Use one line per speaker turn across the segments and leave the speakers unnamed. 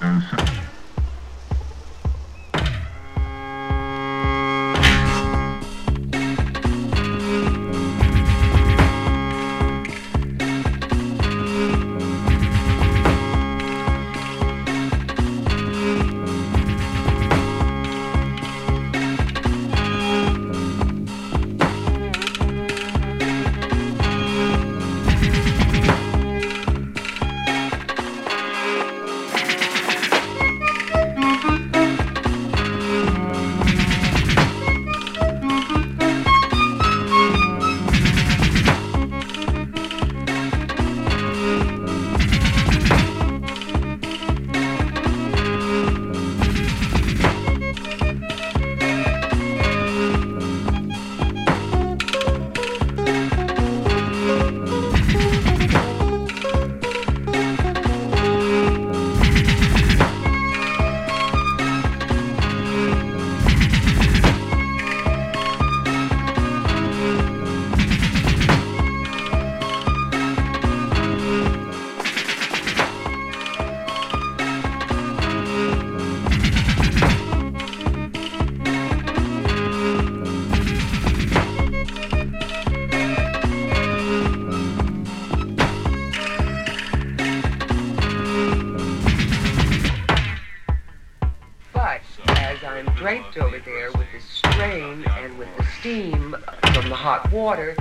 No, uh, sir. water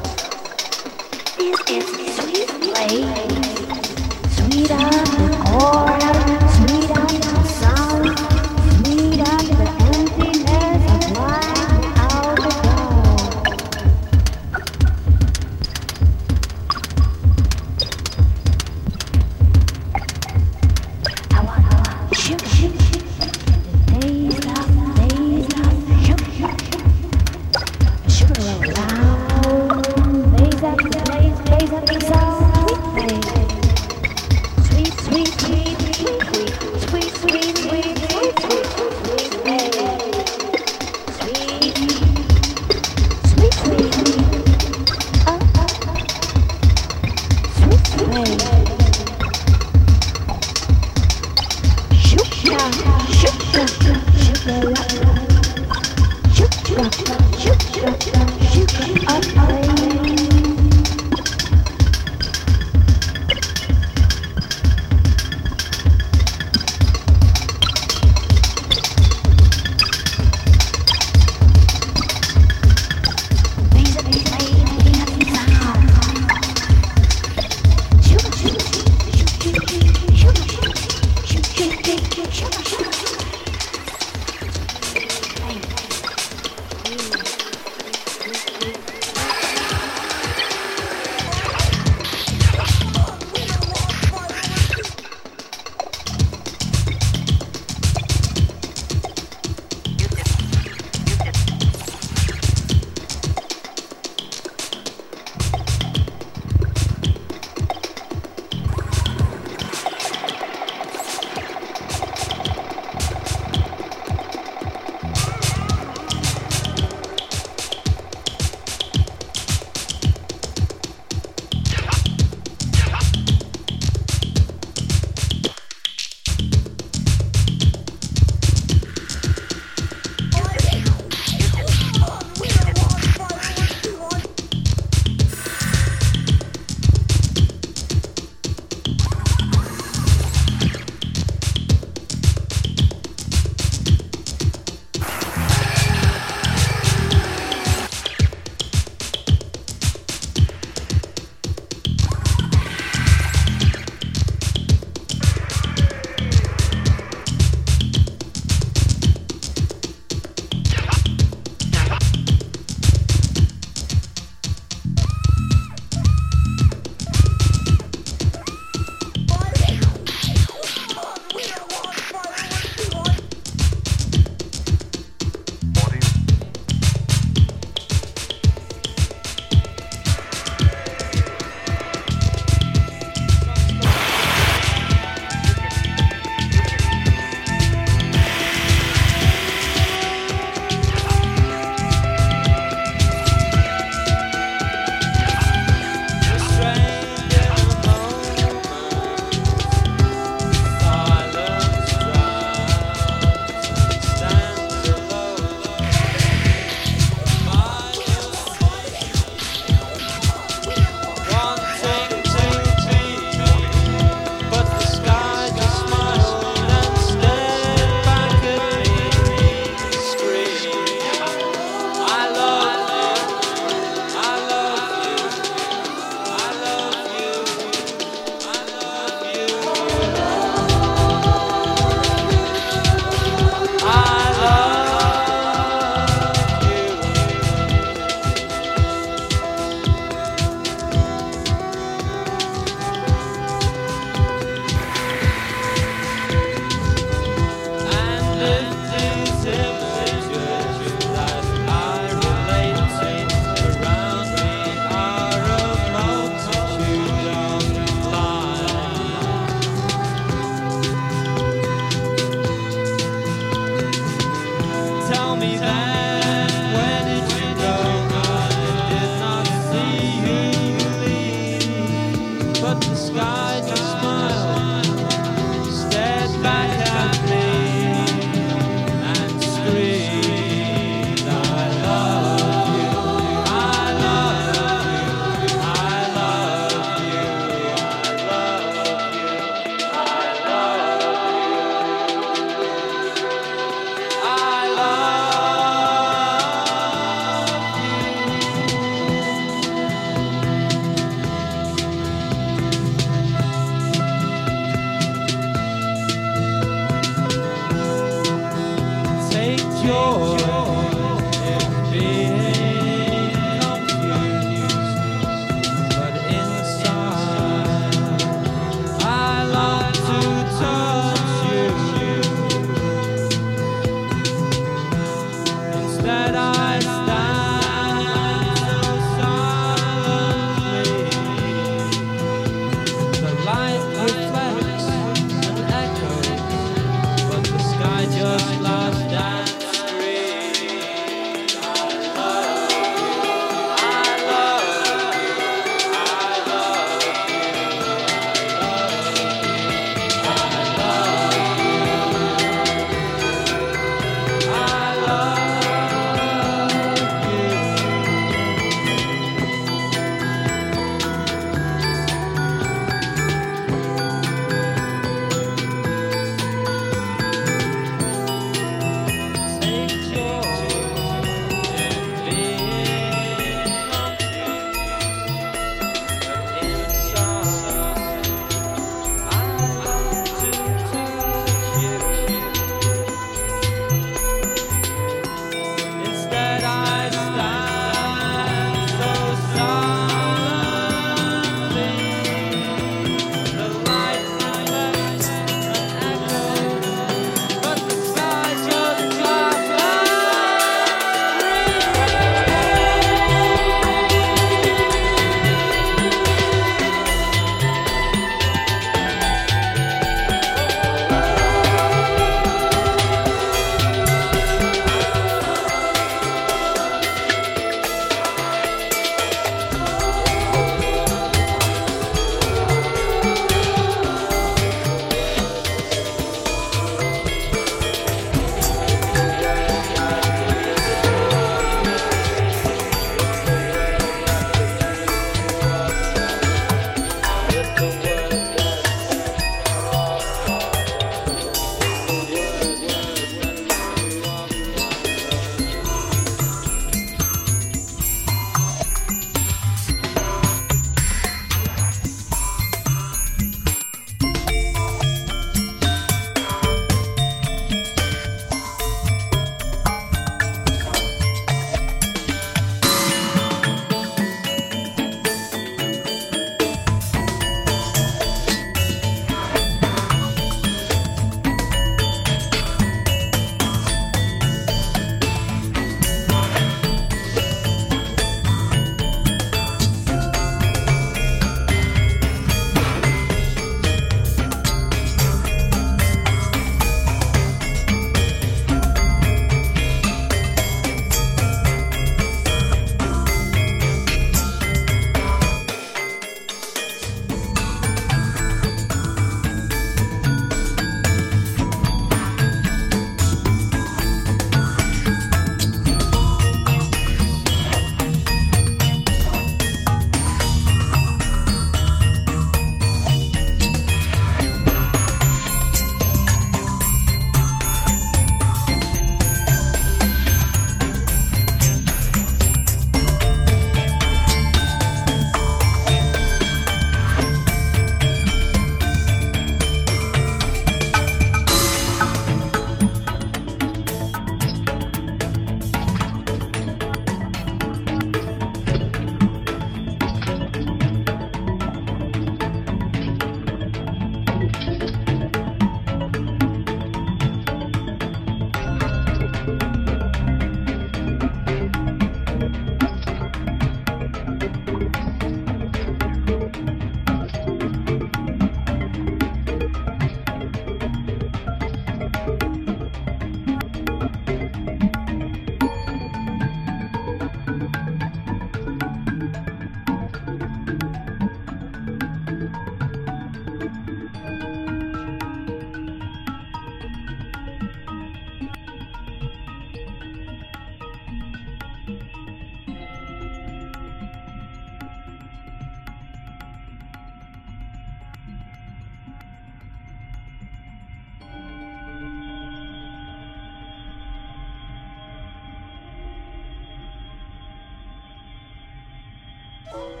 Thank you.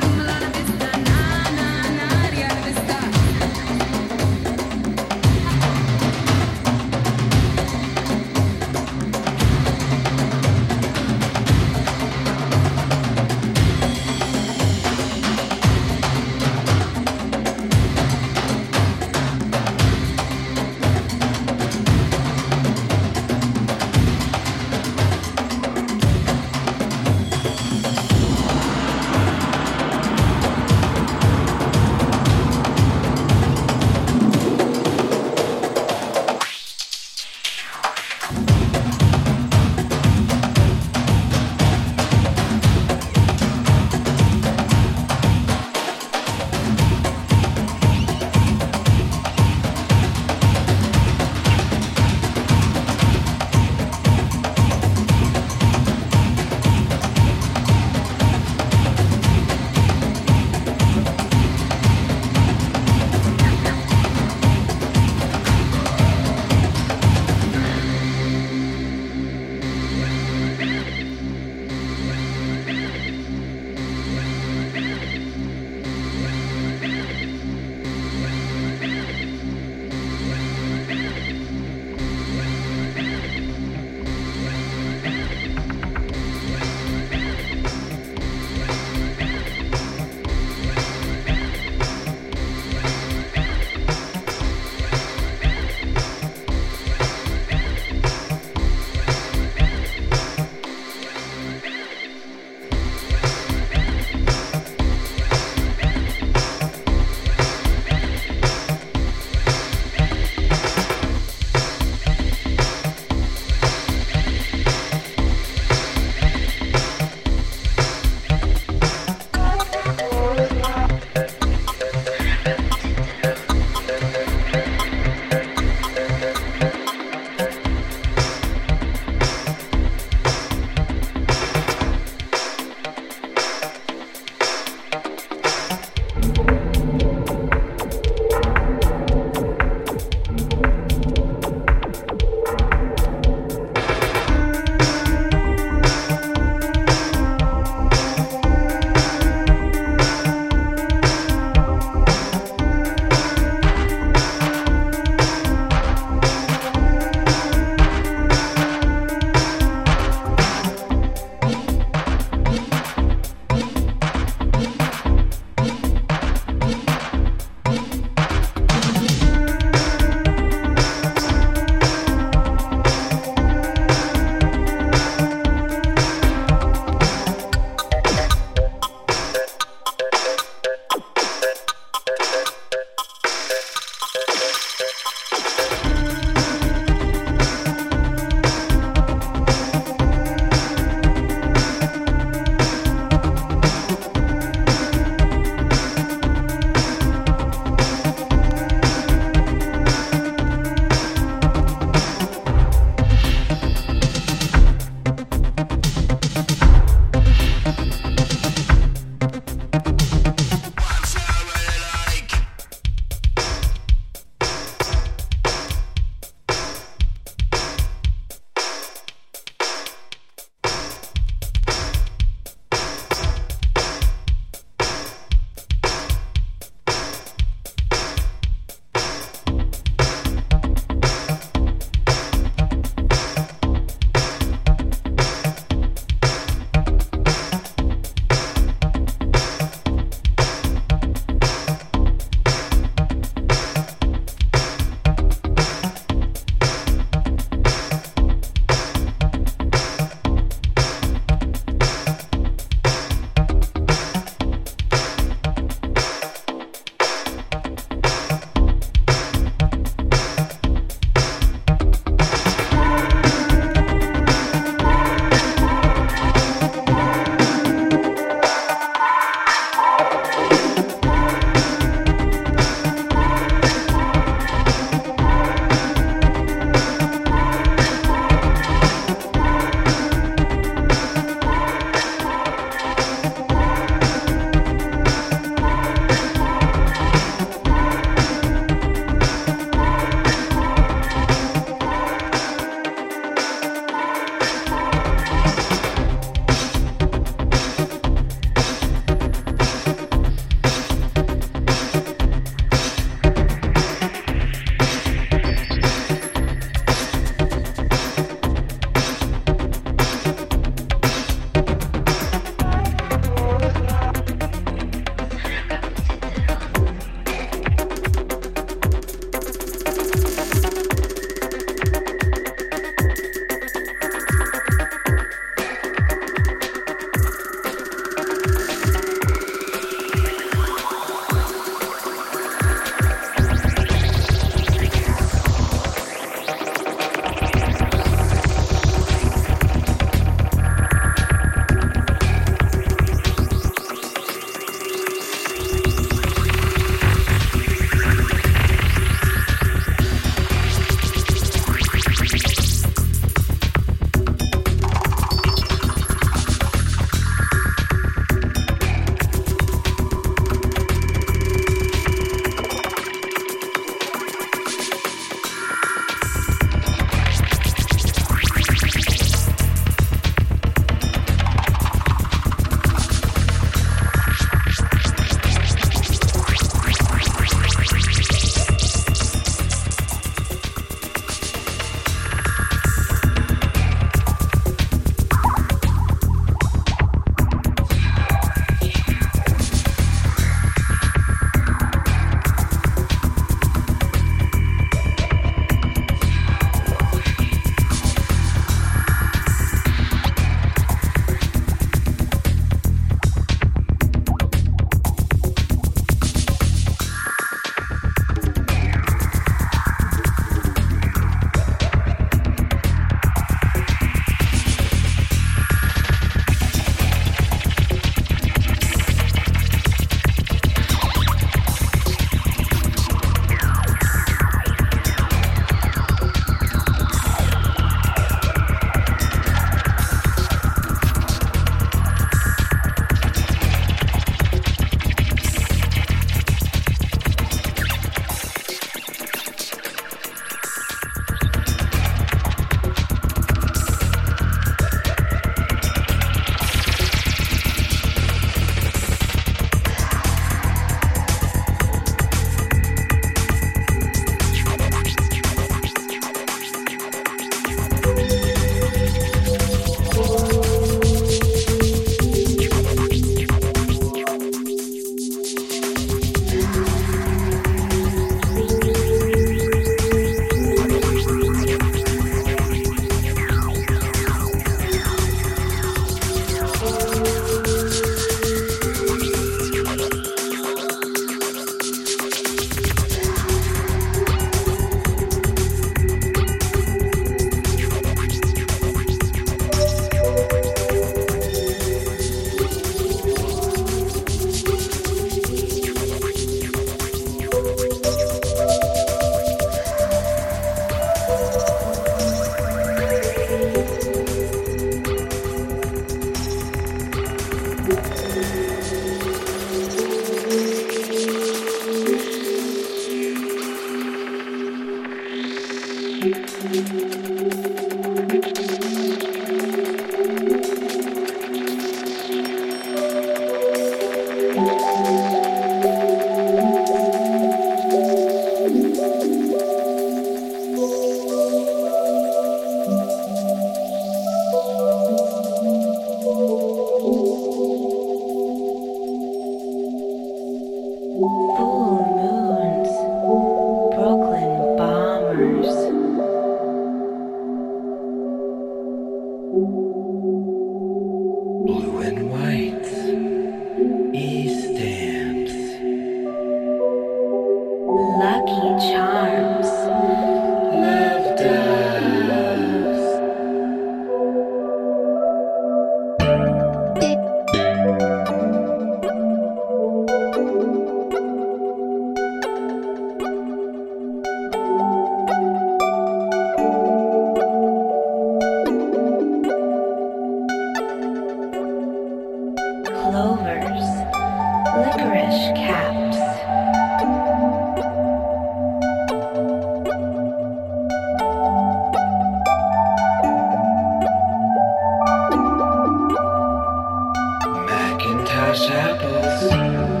fresh apples.